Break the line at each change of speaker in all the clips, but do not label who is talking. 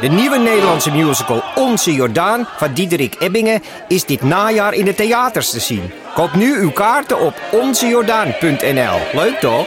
De nieuwe Nederlandse musical Onze Jordaan van Diederik Ebbingen is dit najaar in de theaters te zien. Koop nu uw kaarten op onzejordaan.nl. Leuk toch?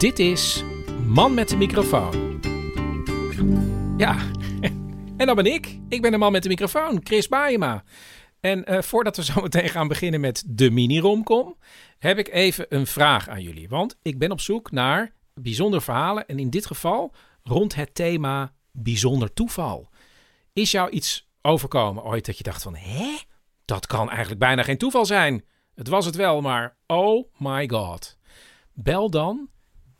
Dit is Man met de microfoon. Ja, en dan ben ik. Ik ben de man met de microfoon, Chris Baayema. En eh, voordat we zo meteen gaan beginnen met de mini-romcom, heb ik even een vraag aan jullie. Want ik ben op zoek naar bijzondere verhalen en in dit geval rond het thema bijzonder toeval. Is jou iets overkomen ooit dat je dacht van, hè? Dat kan eigenlijk bijna geen toeval zijn. Het was het wel, maar oh my god. Bel dan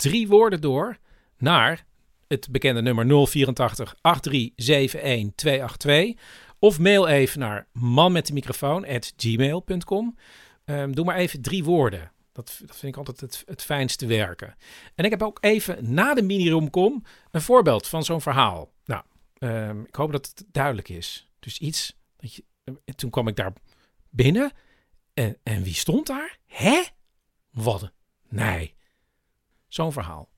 drie woorden door naar het bekende nummer 084 8371 282. Of mail even naar manmetdemicrofoon.gmail.com. Ehm doe maar even drie woorden. Dat, dat vind ik altijd het, het fijnste werken. En ik heb ook even na de mini-romcom een voorbeeld van zo'n verhaal. Nou, ehm, ik hoop dat het duidelijk is. Dus iets dat je. en toen kwam ik daar binnen. En, en wie stond daar? Hè? Wat? Nee. Zo'n verhaal.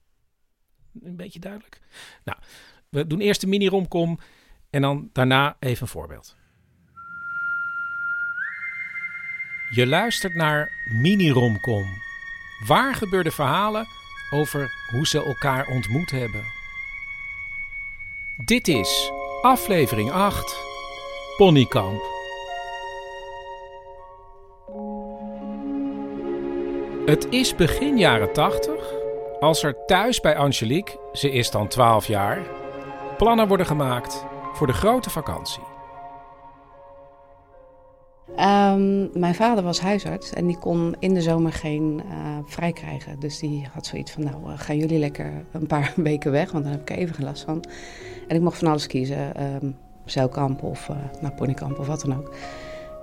Een beetje duidelijk. Nou, we doen eerst de mini-romcom en dan daarna even een voorbeeld. Je luistert naar mini-romcom. Waar gebeurde verhalen over hoe ze elkaar ontmoet hebben? Dit is aflevering 8, Ponykamp. Het is begin jaren 80 als er thuis bij Angelique, ze is dan 12 jaar, plannen worden gemaakt voor de grote vakantie.
Ehm, mijn vader was huisarts en die kon in de zomer geen eh, vrij krijgen. Dus die had zoiets van, nou, eh, gaan jullie lekker een paar weken weg, want dan heb ik even geen last van. En ik mocht van alles kiezen, ehm zeilkamp of uh, naar ponykamp of wat dan ook.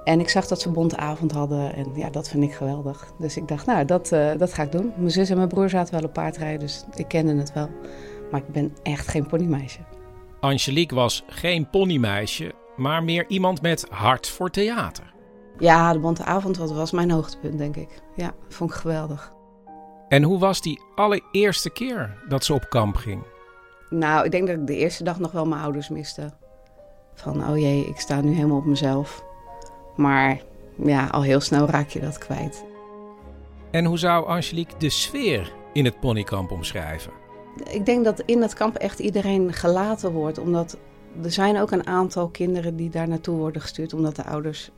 En ik zag dat ze bonte avond hadden en ja, dat vind ik geweldig. Dus ik dacht, nou, dat, eh, dat ga ik doen. Mijn zus en mijn broer zaten wel op paardrijden, dus ik kende het wel. Maar ik ben echt geen ponymeisje.
Angelique was geen ponymeisje, maar meer iemand met hart voor theater.
Ja, de bonte avond wat was mijn hoogtepunt, denk ik. Ja, vond ik geweldig.
En hoe was die allereerste keer dat ze op kamp ging?
Nou, ik denk dat ik de eerste dag nog wel mijn ouders miste. Van, oh jee, ik sta nu helemaal op mezelf. Maar ja, al heel snel raak je dat kwijt.
En hoe zou Angelique de sfeer in het ponykamp omschrijven?
Ik denk dat in dat kamp echt iedereen gelaten wordt. Omdat er zijn ook een aantal kinderen die daar naartoe worden gestuurd. Omdat de ouders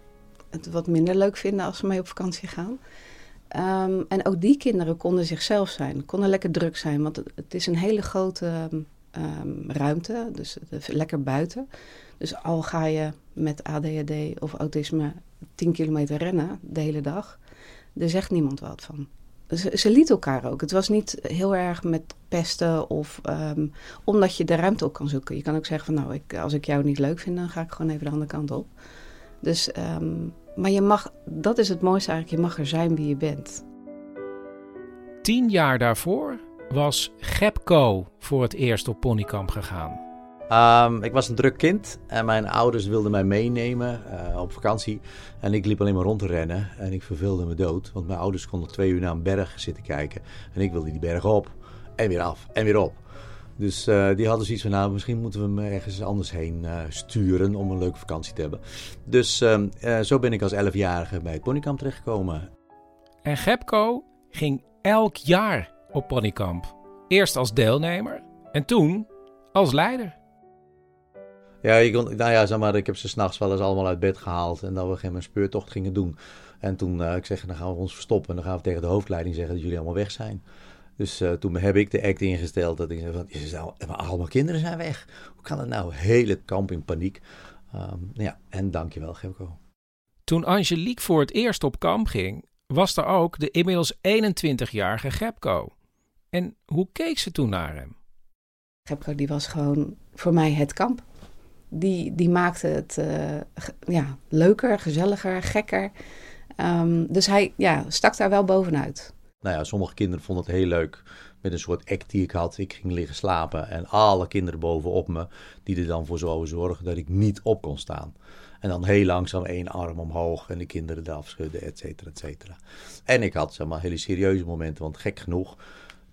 het wat minder leuk vinden als ze mee op vakantie gaan. Ehm, en ook die kinderen konden zichzelf zijn. Konden lekker druk zijn. Want het, is een hele grote ehm, ruimte. Dus lekker buiten. Dus al ga je met ADHD of autisme 10 kilometer rennen de hele dag. Er zegt niemand wat van. Ze, ze liet elkaar ook. Het was niet heel erg met pesten of ehm, omdat je de ruimte op kan zoeken. Je kan ook zeggen van nou, ik, als ik jou niet leuk vind, dan ga ik gewoon even de andere kant op. Dus, ehm, maar je mag, dat is het mooiste eigenlijk, je mag er zijn wie je bent.
Tien jaar daarvoor was Gepco voor het eerst op ponykamp gegaan.
Um, ik was een druk kind en mijn ouders wilden mij meenemen uh, op vakantie. En ik liep alleen maar rond te rennen en ik verveelde me dood. Want mijn ouders konden twee uur naar een berg zitten kijken. En ik wilde die berg op en weer af en weer op. Dus uh, die hadden zoiets van, nou, misschien moeten we hem ergens anders heen uh, sturen om een leuke vakantie te hebben. Dus uh, zo ben ik als 11-jarige bij het ponykamp terechtgekomen.
En Gepco ging elk jaar op ponykamp. Eerst als deelnemer en toen als leider.
Ja, je kon, nou ja, zeg maar, ik heb ze s'nachts wel eens allemaal uit bed gehaald en dat we geen speurtocht gingen doen. En toen, uh, ik zeg, dan gaan we ons verstoppen en dan gaan we tegen de hoofdleiding zeggen dat jullie allemaal weg zijn. Dus uh, toen heb ik de act ingesteld dat ik zei van, is nou, allemaal kinderen zijn weg. Hoe kan het nou? Hele kamp in paniek. Um, ja, en dankjewel Gemco.
Toen Angelique voor het eerst op kamp ging, was er ook de inmiddels 21-jarige Gepco. En hoe keek ze toen naar hem?
Gepco die was gewoon voor mij het kamp. Die, die maakte het uh, ja, leuker, gezelliger, gekker. Um, dus hij ja, stak daar wel bovenuit.
Nou ja, sommige kinderen vonden het heel leuk met een soort act die ik had. Ik ging liggen slapen en alle kinderen bovenop me, die er dan voor zouden zorgen dat ik niet op kon staan. En dan heel langzaam één arm omhoog en de kinderen eraf schudden, et cetera, et cetera. En ik had zeg maar hele serieuze momenten, want gek genoeg,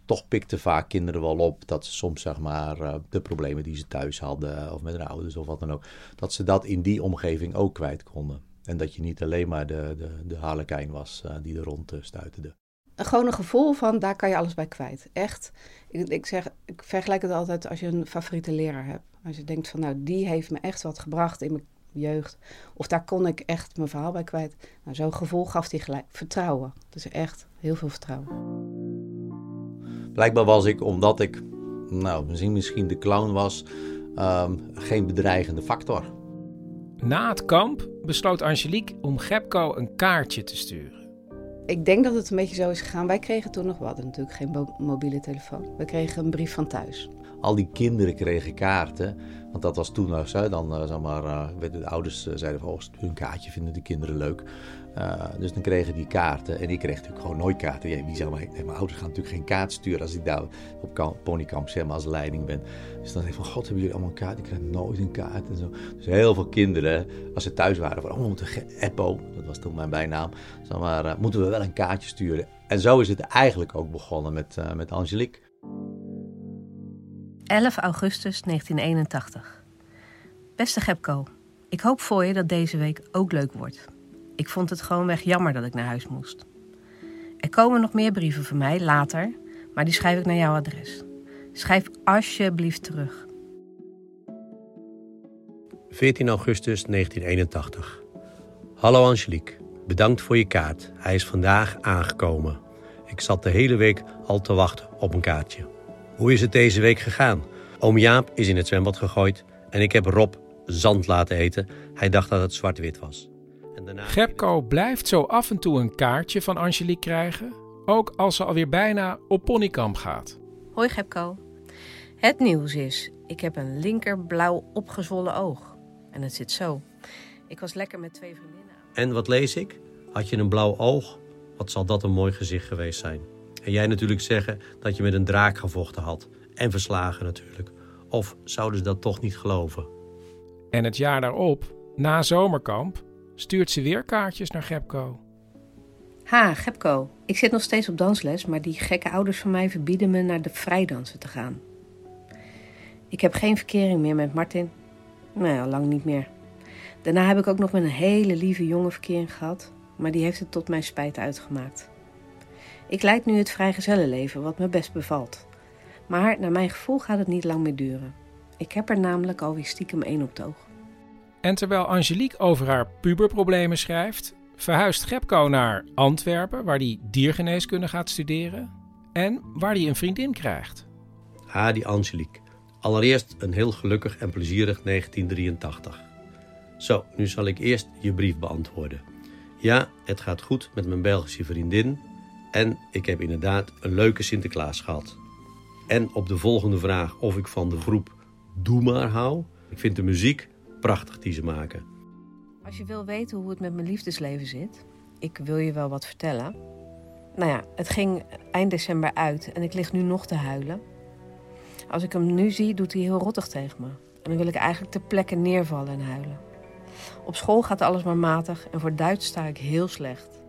toch pikten vaak kinderen wel op dat ze soms zeg maar eh, de problemen die ze thuis hadden of met hun ouders of wat dan ook, dat ze dat in die omgeving ook kwijt konden. En dat je niet alleen maar de, de, de harlekijn was uh, die er rond stuiterde
gewoon een gevoel van daar kan je alles bij kwijt. Echt. Ik, ik, zeg, ik vergelijk het altijd als je een favoriete leraar hebt. Als je denkt van nou, die heeft me echt wat gebracht in mijn jeugd. Of daar kon ik echt mijn verhaal bij kwijt. Nou, zo'n gevoel gaf hij gelijk. Vertrouwen. Dus echt heel veel vertrouwen.
Blijkbaar was ik, omdat ik, nou, misschien, misschien de clown was, um, geen bedreigende factor.
Na het kamp besloot Angelique om Gepco een kaartje te sturen
ik denk dat het een beetje zo is gegaan. Wij kregen toen nog, we hadden natuurlijk geen mobiele telefoon. We kregen een brief van thuis.
Al die kinderen kregen kaarten. Want dat was toen, zo, dan uh, zeg maar, uh, de ouders zeiden van, oh, hun kaartje vinden de kinderen leuk. dus dan kregen die kaarten. En ik kreeg natuurlijk gewoon nooit kaarten. Ja, wie zou mij, mijn ouders gaan natuurlijk geen kaart sturen als ik daar op ponykamp zeg maar, als leiding ben. Dus dan denk ik van, god, hebben jullie allemaal een kaart? Ik krijg nooit een kaart en zo. Dus heel veel kinderen, als ze thuis waren, van, oh, we moeten dat was toen mijn bijnaam, zeg maar, moeten we wel een kaartje sturen. En zo is het eigenlijk ook begonnen met, met Angelique.
11 augustus 1981. Beste Gepco, ik hoop voor je dat deze week ook leuk wordt. Ik vond het gewoonweg jammer dat ik naar huis moest. Er komen nog meer brieven van mij later, maar die schrijf ik naar jouw adres. Schrijf alsjeblieft terug.
14 augustus 1981. Hallo Angelique, bedankt voor je kaart. Hij is vandaag aangekomen. Ik zat de hele week al te wachten op een kaartje. Hoe is het deze week gegaan? Oom Jaap is in het zwembad gegooid en ik heb Rob zand laten eten. Hij dacht dat het zwart-wit was.
En daarna... Gepco blijft zo af en toe een kaartje van Angelique krijgen, ook als ze alweer bijna op ponykamp gaat.
Hoi Gepco. Het nieuws is, ik heb een linkerblauw opgezwollen oog. En het zit zo. Ik was lekker met twee vriendinnen.
En wat lees ik? Had je een blauw oog? Wat zal dat een mooi gezicht geweest zijn. En jij natuurlijk zeggen dat je met een draak gevochten had. En verslagen natuurlijk. Of zouden ze dat toch niet geloven?
En het jaar daarop, na zomerkamp, stuurt ze weer kaartjes naar Gepco.
Ha, Gepco. Ik zit nog steeds op dansles, maar die gekke ouders van mij verbieden me naar de vrijdansen te gaan. Ik heb geen verkering meer met Martin. Nou ja, lang niet meer. Daarna heb ik ook nog met een hele lieve jonge verkering gehad, maar die heeft het tot mijn spijt uitgemaakt. Ik leid nu het vrijgezellenleven, wat me best bevalt. Maar naar mijn gevoel gaat het niet lang meer duren. Ik heb er namelijk alweer stiekem één op het oog.
En terwijl Angelique over haar puberproblemen schrijft, verhuist Gepco naar Antwerpen, waar hij diergeneeskunde gaat studeren en waar hij een vriendin krijgt.
Ah, die Angelique. Allereerst een heel gelukkig en plezierig 1983. Zo, nu zal ik eerst je brief beantwoorden. Ja, het gaat goed met mijn Belgische vriendin en ik heb inderdaad een leuke Sinterklaas gehad. En op de volgende vraag of ik van de groep Doe maar hou. Ik vind de muziek prachtig die ze maken.
Als je wil weten hoe het met mijn liefdesleven zit, ik wil je wel wat vertellen. Nou ja, het ging eind december uit en ik lig nu nog te huilen. Als ik hem nu zie, doet hij heel rottig tegen me. En dan wil ik eigenlijk ter plekke neervallen en huilen. Op school gaat alles maar matig en voor Duits sta ik heel slecht.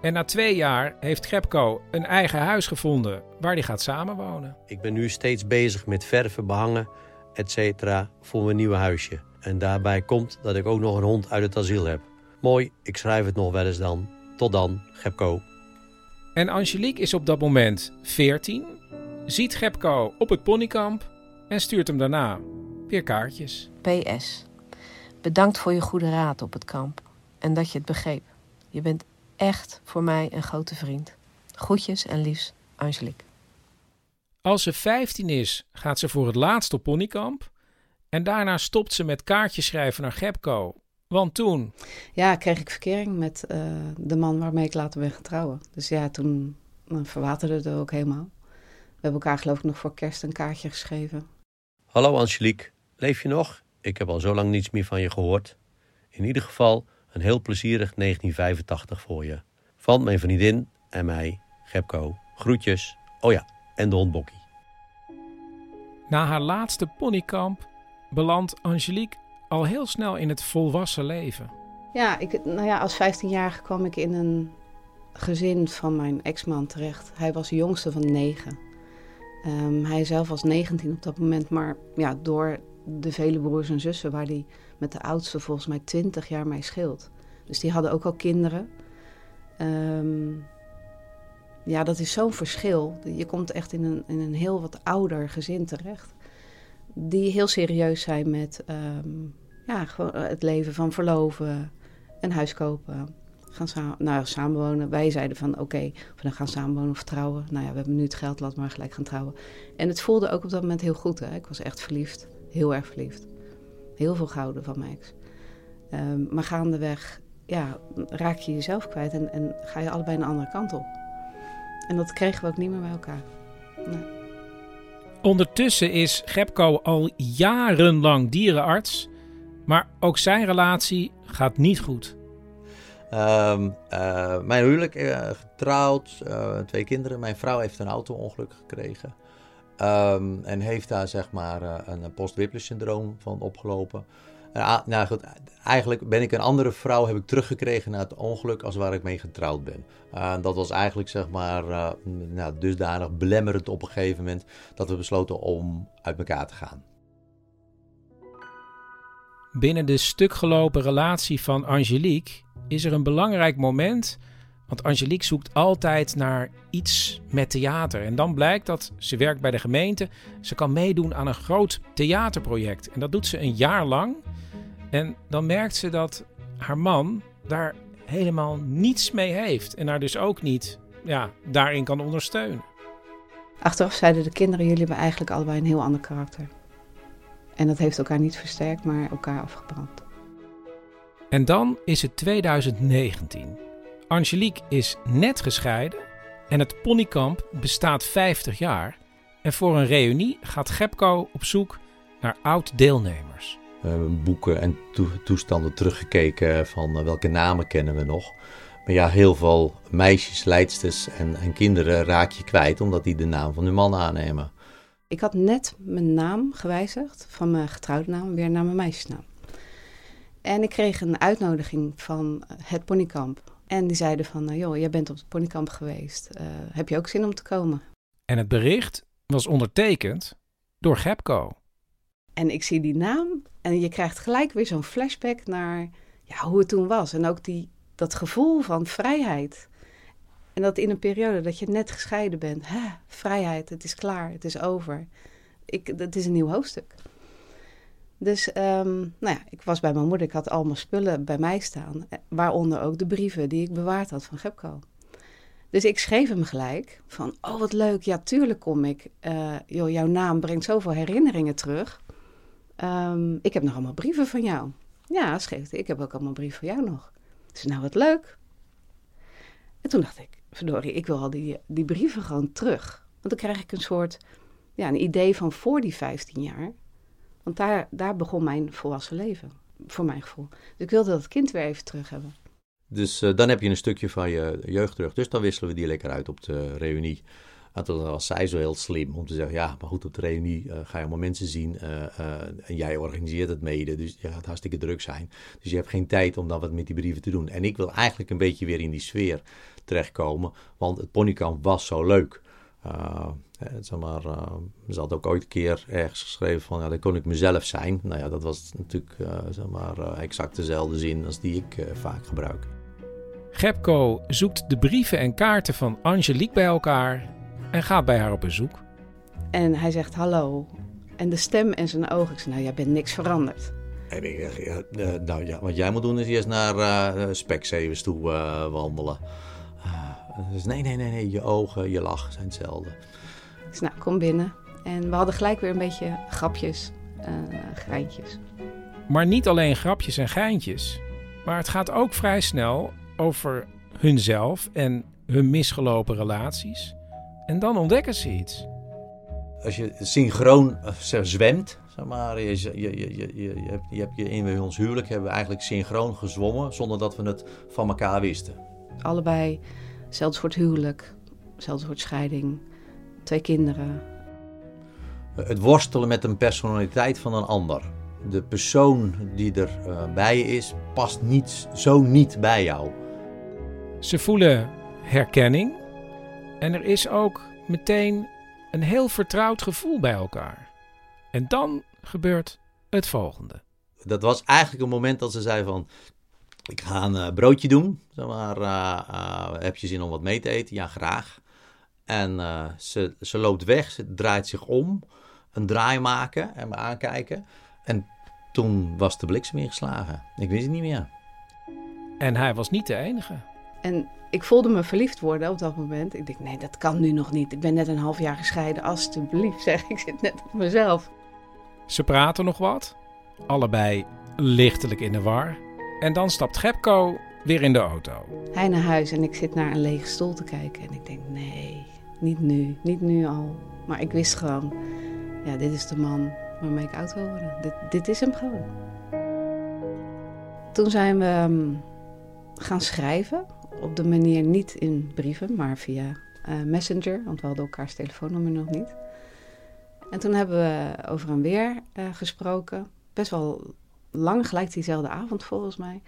En na twee jaar heeft Gepco een eigen huis gevonden waar hij gaat samenwonen.
Ik ben nu steeds bezig met verven, behangen, etc. voor mijn nieuwe huisje. En daarbij komt dat ik ook nog een hond uit het asiel heb. Mooi, ik schrijf het nog wel eens dan. Tot dan, Gepco.
En Angelique is op dat moment 14, ziet Gepco op het ponykamp en stuurt hem daarna weer kaartjes.
PS. Bedankt voor je goede raad op het kamp en dat je het begreep. Je bent echt voor mij een grote vriend. Groetjes en liefs, Angelique.
Als ze 15 is, gaat ze voor het laatst op ponykamp. En daarna stopt ze met kaartjes schrijven naar Gepco. Want toen...
Ja, kreeg ik verkering met uh, de man waarmee ik later ben getrouwen. Dus ja, toen verwaterde het ook helemaal. We hebben elkaar geloof ik nog voor kerst een kaartje geschreven.
Hallo Angelique, leef je nog? Ik heb al zo lang niets meer van je gehoord. In ieder geval een heel plezierig 1985 voor je. Van mijn vriendin en mij, Gepco. Groetjes. Oh ja, en de hond Bokkie.
Na haar laatste ponykamp belandt Angelique al heel snel in het volwassen leven.
Ja, ik, nou ja, als 15-jarige kwam ik in een gezin van mijn ex-man terecht. Hij was de jongste van negen. Um, hij zelf was 19 op dat moment, maar ja, door de vele broers en zussen, waar hij met de oudste volgens mij 20 jaar mee scheelt. Dus die hadden ook al kinderen. Um, ja, dat is zo'n verschil. Je komt echt in een, in een heel wat ouder gezin terecht. Die heel serieus zijn met um, ja, gewoon het leven van verloven, een huis kopen, gaan samen, nou, samenwonen. Wij zeiden van oké, okay, we dan gaan samenwonen of trouwen. Nou ja, we hebben nu het geld, laat maar gelijk gaan trouwen. En het voelde ook op dat moment heel goed. Hè? Ik was echt verliefd, heel erg verliefd. Heel veel gouden van mijn ex. Um, maar gaandeweg ja, raak je jezelf kwijt en, en ga je allebei een andere kant op. En dat kregen we ook niet meer bij elkaar. Nee.
Ondertussen is Gepco al jarenlang dierenarts, maar ook zijn relatie gaat niet goed.
Um, uh, mijn huwelijk, uh, getrouwd, uh, twee kinderen. Mijn vrouw heeft een auto-ongeluk gekregen. Um, en heeft daar zeg maar een post-Whiplash syndroom van opgelopen. En, nou goed, eigenlijk ben ik een andere vrouw heb ik teruggekregen na het ongeluk als waar ik mee getrouwd ben. dat was eigenlijk zeg maar nou, dusdanig belemmerend op een gegeven moment dat we besloten om uit elkaar te gaan.
Binnen de stukgelopen relatie van Angelique is er een belangrijk moment. Want Angelique zoekt altijd naar iets met theater. En dan blijkt dat ze werkt bij de gemeente. Ze kan meedoen aan een groot theaterproject. En dat doet ze een jaar lang. En dan merkt ze dat haar man daar helemaal niets mee heeft. En haar dus ook niet ja, daarin kan ondersteunen.
Achteraf zeiden de kinderen: jullie hebben eigenlijk allebei een heel ander karakter. En dat heeft elkaar niet versterkt, maar elkaar afgebrand.
En dan is het 2019. Angelique is net gescheiden en het ponykamp bestaat 50 jaar. En voor een reunie gaat Gepco op zoek naar oud-deelnemers.
We hebben boeken en toestanden teruggekeken van uh, welke namen kennen we nog. Maar ja, heel veel meisjes, leidsters en, en kinderen raak je kwijt omdat die de naam van hun man aannemen.
Ik had net mijn naam gewijzigd, van mijn getrouwde naam weer naar mijn meisjesnaam. En ik kreeg een uitnodiging van het ponykamp. En die zeiden van, nou joh, jij bent op het ponykamp geweest. Uh, heb je ook zin om te komen?
En het bericht was ondertekend door Gepco.
En ik zie die naam en je krijgt gelijk weer zo'n flashback naar ja, hoe het toen was. En ook die, dat gevoel van vrijheid. En dat in een periode dat je net gescheiden bent. Hè, vrijheid, het is klaar, het is over. Ik, het is een nieuw hoofdstuk. Dus um, nou ja, ik was bij mijn moeder, ik had al mijn spullen bij mij staan. Eh, waaronder ook de brieven die ik bewaard had van Gepco. Dus ik schreef hem gelijk van, oh wat leuk, ja tuurlijk kom ik. Uh, joh, jouw naam brengt zoveel herinneringen terug. Um, ik heb nog allemaal brieven van jou. Ja, schreef hij, ik heb ook allemaal brieven van jou nog. Dus nou wat leuk. En toen dacht ik, verdorie, ik wil al die, die brieven gewoon terug. Want dan krijg ik een soort, ja, een idee van voor die 15 jaar. Want daar, begon mijn volwassen leven, voor mijn gevoel. Dus ik wilde dat kind weer even terug hebben.
Dus uh, dan heb je een stukje van je jeugd terug. Dus dan wisselen we die lekker uit op de reunie. En toen was zij zo heel slim om te zeggen: Ja, maar goed, op de reunie uh, ga je allemaal mensen zien. Uh, en jij organiseert het mede. Dus je gaat hartstikke druk zijn. Dus je hebt geen tijd om dan wat met die brieven te doen. En ik wil eigenlijk een beetje weer in die sfeer terechtkomen. Want het ponykamp was zo leuk. Zeg maar, uh, ze had ook ooit een keer ergens geschreven van, ja, dan kon ik mezelf zijn. Nou ja, dat was natuurlijk uh, zeg maar, exact dezelfde zin als die ik vaak gebruik.
Gepco zoekt de brieven en kaarten van Angelique bij elkaar en gaat bij haar op bezoek.
En hij zegt hallo. En de stem en zijn ogen, ik zeg, nou, jij bent niks veranderd.
En ik zeg, ja, nou ja, wat jij moet doen is eerst naar uh, Specsavers toe wandelen. Dus nee, nee, nee, nee, je ogen, je lach zijn hetzelfde.
Dus nou, kom binnen. En we hadden gelijk weer een beetje grapjes, uh, geintjes.
Maar niet alleen grapjes en geintjes. Maar het gaat ook vrij snel over hunzelf en hun misgelopen relaties. En dan ontdekken ze iets.
Als je synchroon uh, zwemt, Zeg maar, je, je, je, je, je, hebt, je hebt je in ons huwelijk hebben we eigenlijk synchroon gezwommen zonder dat we het van elkaar wisten.
Allebei, zelfs voor het huwelijk, zelfs voor scheiding, twee kinderen.
Het worstelen met een personaliteit van een ander. De persoon die er uh, bij je is, past niet, zo niet bij jou.
Ze voelen herkenning en er is ook meteen een heel vertrouwd gevoel bij elkaar. En dan gebeurt het volgende.
Dat was eigenlijk een moment dat ze zei van... Ik ga een uh, broodje doen. Zeg maar, uh, uh, heb je zin om wat mee te eten? Ja, graag. En ze, ze loopt weg, ze draait zich om. Een draai maken en me aankijken. En toen was de bliksem ingeslagen. Ik wist het niet meer.
En hij was niet de enige.
En ik voelde me verliefd worden op dat moment. Ik denk, nee, dat kan nu nog niet. Ik ben net een half jaar gescheiden. Alsjeblieft, zeg ik, zit net op mezelf.
Ze praten nog wat, allebei lichtelijk in de war. En dan stapt Gepko weer in de auto.
Hij naar huis en ik zit naar een lege stoel te kijken. En ik denk, nee, niet nu, niet nu al. Maar ik wist gewoon, ja, dit is de man waarmee ik oud wil worden. Dit, dit is hem gewoon. Toen zijn we ehm, gaan schrijven. Op de manier niet in brieven, maar via uh, Messenger. Want we hadden elkaars telefoonnummer nog niet. En toen hebben we over en weer uh, gesproken. Best wel lang, gelijk diezelfde avond volgens mij.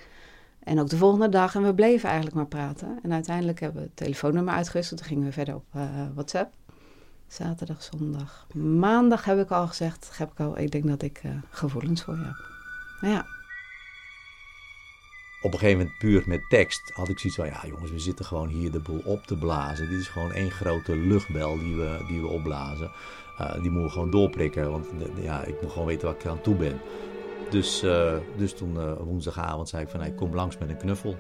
En ook de volgende dag. En we bleven eigenlijk maar praten. En uiteindelijk hebben we het telefoonnummer uitgewisseld. Toen gingen we verder op uh, WhatsApp. Zaterdag, zondag. Maandag heb ik al gezegd, heb ik, al, ik denk dat ik uh, gevoelens voor je heb. Nou ja.
Op een gegeven moment, puur met tekst, had ik zoiets van: ja, jongens, we zitten gewoon hier de boel op te blazen. Dit is gewoon één grote luchtbel die we, die we opblazen. Uh, die moeten we gewoon doorprikken, want ja, ik moet gewoon weten waar ik aan toe ben. Dus, uh, dus toen uh, woensdagavond zei ik van, hey, kom langs met een knuffel.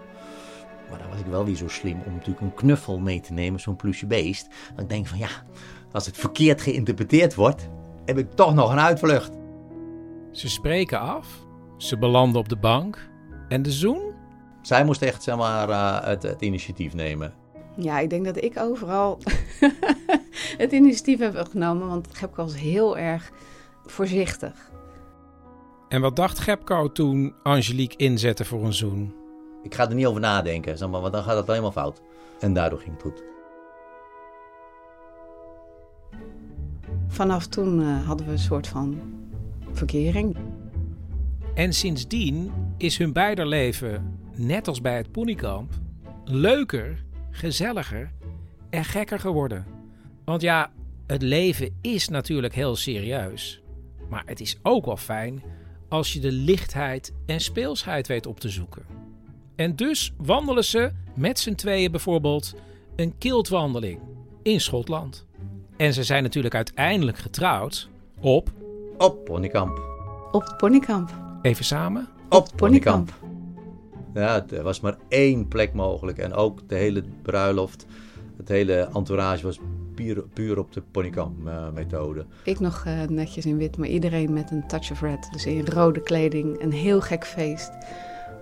Maar dan was ik wel niet zo slim om natuurlijk een knuffel mee te nemen, zo'n plusje beest. Dan denk ik van, ja, als het verkeerd geïnterpreteerd wordt, heb ik toch nog een uitvlucht.
Ze spreken af, ze belanden op de bank en de zoen?
Zij moest echt, zeg maar, het, het initiatief nemen.
Ja, ik denk dat ik overal het initiatief heb genomen, want Gepko was heel erg voorzichtig.
En wat dacht Gepko toen Angelique inzette voor een zoen?
Ik ga er niet over nadenken, zeg maar, want dan gaat het helemaal fout. En daardoor ging het goed.
Vanaf toen uh, hadden we een soort van verkering.
En sindsdien is hun beider leven, net als bij het ponykamp, leuker, gezelliger en gekker geworden. Want ja, het leven is natuurlijk heel serieus. Maar het is ook wel fijn als je de lichtheid en speelsheid weet op te zoeken. En dus wandelen ze met z'n tweeën bijvoorbeeld een kiltwandeling in Schotland. En ze zijn natuurlijk uiteindelijk getrouwd op...
Op Ponykamp.
Op het Ponykamp.
Even samen?
Op Ponykamp. Ja, er was maar één plek mogelijk. En ook de hele bruiloft, het hele entourage was puur, op de ponykamp-methode.
Ik nog uh, netjes in wit, maar iedereen met een touch of red. Dus in rode kleding, een heel gek feest.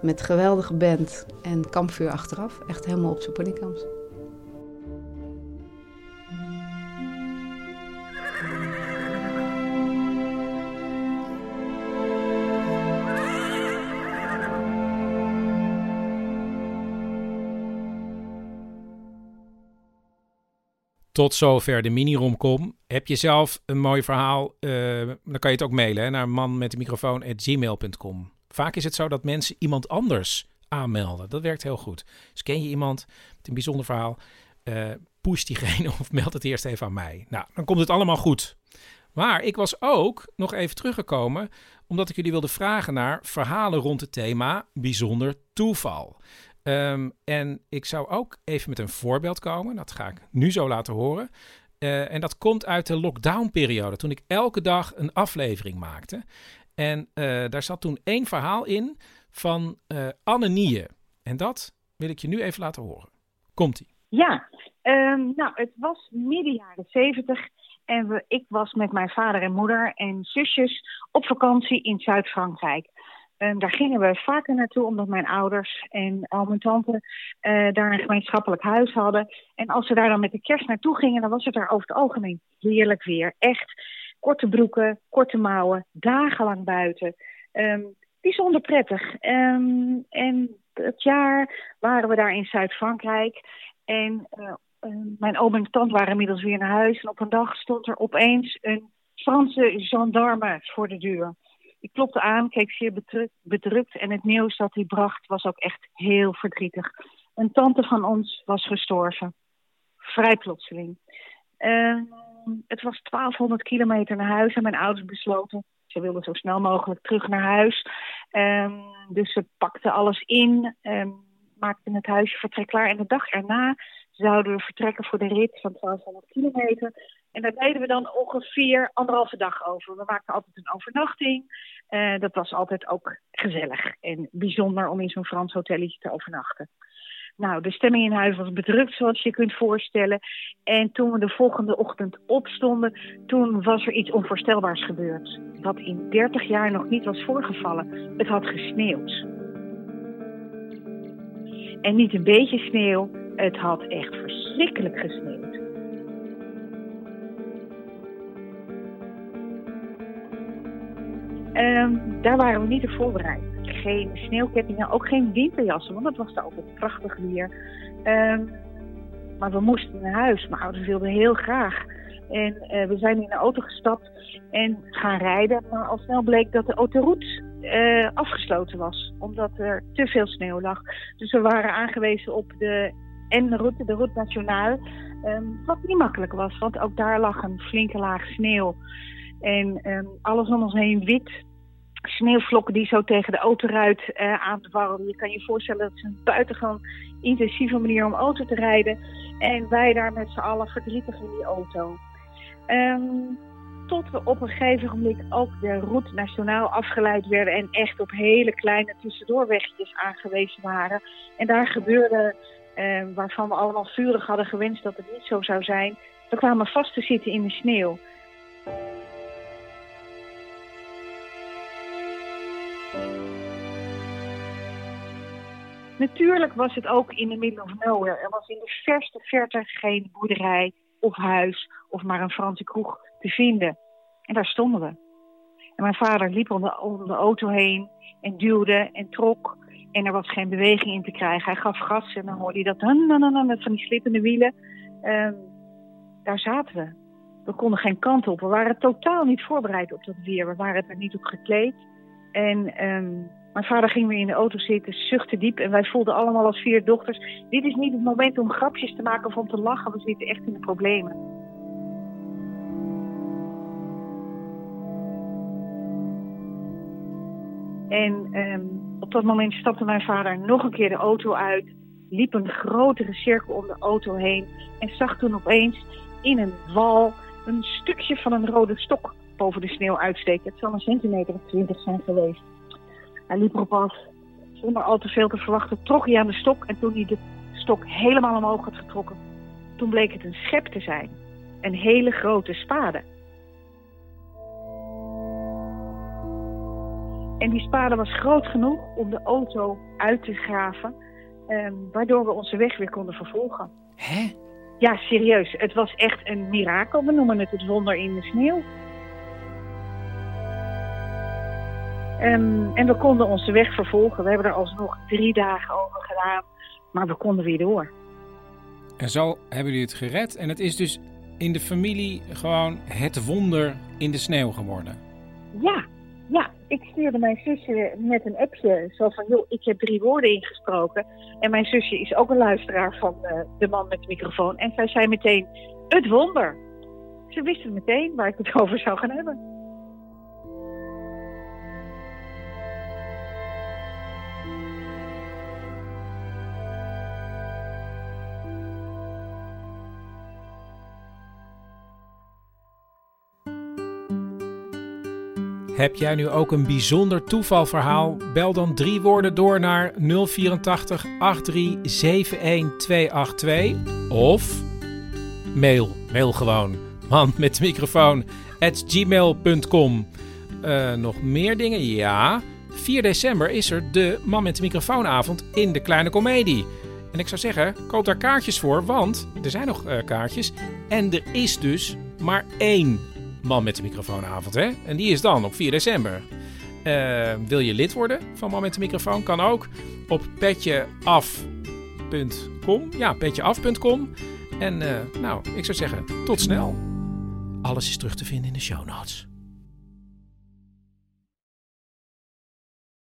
Met geweldige band en kampvuur achteraf. Echt helemaal op zijn ponykamps.
Tot zover de mini-romcom. Heb je zelf een mooi verhaal, uh, dan kan je het ook mailen hè, naar microfoon@gmail.com. Vaak is het zo dat mensen iemand anders aanmelden. Dat werkt heel goed. Dus ken je iemand met een bijzonder verhaal, uh, push diegene of meld het eerst even aan mij. Nou, dan komt het allemaal goed. Maar ik was ook nog even teruggekomen omdat ik jullie wilde vragen naar verhalen rond het thema bijzonder toeval. Um, en ik zou ook even met een voorbeeld komen. Dat ga ik nu zo laten horen. Uh, en dat komt uit de lockdown-periode, toen ik elke dag een aflevering maakte. En uh, daar zat toen één verhaal in van uh, Anne. En dat wil ik je nu even laten horen. Komt-ie.
Ja, um, nou, het was midden jaren zeventig. En we, ik was met mijn vader en moeder en zusjes op vakantie in Zuid-Frankrijk. En daar gingen we vaker naartoe, omdat mijn ouders en al mijn tante uh, daar een gemeenschappelijk huis hadden. En als ze daar dan met de kerst naartoe gingen, dan was het daar over het algemeen heerlijk weer. Echt korte broeken, korte mouwen, dagenlang buiten. Ehm, bijzonder prettig. Ehm, en het jaar waren we daar in Zuid-Frankrijk. En uh, mijn oom en tante waren inmiddels weer naar huis. En op een dag stond er opeens een Franse gendarme voor de deur. Ik klopte aan, keek zeer bedrukt, en het nieuws dat hij bracht was ook echt heel verdrietig. Een tante van ons was gestorven. Vrij plotseling. Uh, het was 1200 kilometer naar huis en mijn ouders besloten. Ze wilden zo snel mogelijk terug naar huis. Um, dus ze pakten alles in, um, maakten het huisje vertrek klaar. En de dag erna zouden we vertrekken voor de rit van 1200 kilometer. En daar deden we dan ongeveer anderhalve dag over. We maakten altijd een overnachting. Uh, dat was altijd ook gezellig en bijzonder om in zo'n Frans hotelletje te overnachten. Nou, de stemming in huis was bedrukt, zoals je kunt voorstellen. En toen we de volgende ochtend opstonden, toen was er iets onvoorstelbaars gebeurd. Wat in 30 jaar nog niet was voorgevallen. Het had gesneeuwd. En niet een beetje sneeuw, het had echt verschrikkelijk gesneeuwd. Um, daar waren we niet op voorbereid geen sneeuwkettingen, ook geen winterjassen, want het was daar altijd prachtig weer. Um, maar we moesten naar huis. Mijn ouders wilden heel graag. En uh, we zijn in de auto gestapt en gaan rijden. Maar al snel bleek dat de autoroute uh, afgesloten was. Omdat er te veel sneeuw lag. Dus we waren aangewezen op de N-route, de route nationaal. Um, wat niet makkelijk was, want ook daar lag een flinke laag sneeuw. En um, alles om ons heen wit sneeuwvlokken die zo tegen de autoruit uh, aandwarrelden. Je kan je voorstellen dat het een buitengewoon intensieve manier om auto te rijden. En wij daar met z'n allen verdrietig in die auto. Um, tot we op een gegeven moment ook de route nationaal afgeleid werden en echt op hele kleine tussendoorwegjes aangewezen waren. En daar gebeurde, uh, waarvan we allemaal vurig hadden gewenst dat het niet zo zou zijn. We kwamen vast te zitten in de sneeuw. Natuurlijk was het ook in de middle of nowhere. Er was in de verste verte geen boerderij of huis of maar een Franse kroeg te vinden. En daar stonden we. En mijn vader liep om de, om de auto heen en duwde en trok. En er was geen beweging in te krijgen. Hij gaf gas en dan hoorde hij dat met van die slippende wielen. Um, daar zaten we. We konden geen kant op. We waren totaal niet voorbereid op dat weer. We waren er niet op gekleed. En um, mijn vader ging weer in de auto zitten, zuchtte diep. En wij voelden allemaal als vier dochters... dit is niet het moment om grapjes te maken of om te lachen. We zitten echt in de problemen. En um, op dat moment stapte mijn vader nog een keer de auto uit... liep een grotere cirkel om de auto heen... en zag toen opeens in een wal een stukje van een rode stok boven de sneeuw uitsteken. Het zal een centimeter of twintig zijn geweest. Hij liep erop af. Zonder al te veel te verwachten trok hij aan de stok. En toen hij de stok helemaal omhoog had getrokken, toen bleek het een schep te zijn. Een hele grote spade. En die spade was groot genoeg om de auto uit te graven. Eh, waardoor we onze weg weer konden vervolgen.
Hè?
Ja, serieus. Het was echt een mirakel. We noemen het het wonder in de sneeuw. Um, en we konden onze weg vervolgen. We hebben er alsnog drie dagen over gedaan. Maar we konden weer door.
En zo hebben jullie het gered. En het is dus in de familie gewoon het wonder in de sneeuw geworden.
Ja, ja. Ik stuurde mijn zusje met een appje. Zo van, joh, ik heb drie woorden ingesproken. En mijn zusje is ook een luisteraar van uh, de man met de microfoon. En zij zei meteen, het wonder. Ze wisten meteen waar ik het over zou gaan hebben.
Heb jij nu ook een bijzonder toevalverhaal? Bel dan drie woorden door naar 084 83 282 of mail, mail gewoon. Man met de microfoon at gmail.com. Uh, nog meer dingen? Ja. 4 december is er de Man met de microfoonavond in de Kleine Comedie. En ik zou zeggen, koop daar kaartjes voor, want er zijn nog uh, kaartjes. En er is dus maar één Man met de microfoonavond. Hè? En die is dan op 4 december. Eh, wil je lid worden van Man met de microfoon? Kan ook op petjeaf.com. Ja, petjeaf.com. En eh, nou, ik zou zeggen, tot snel. Alles is terug te vinden in de show notes.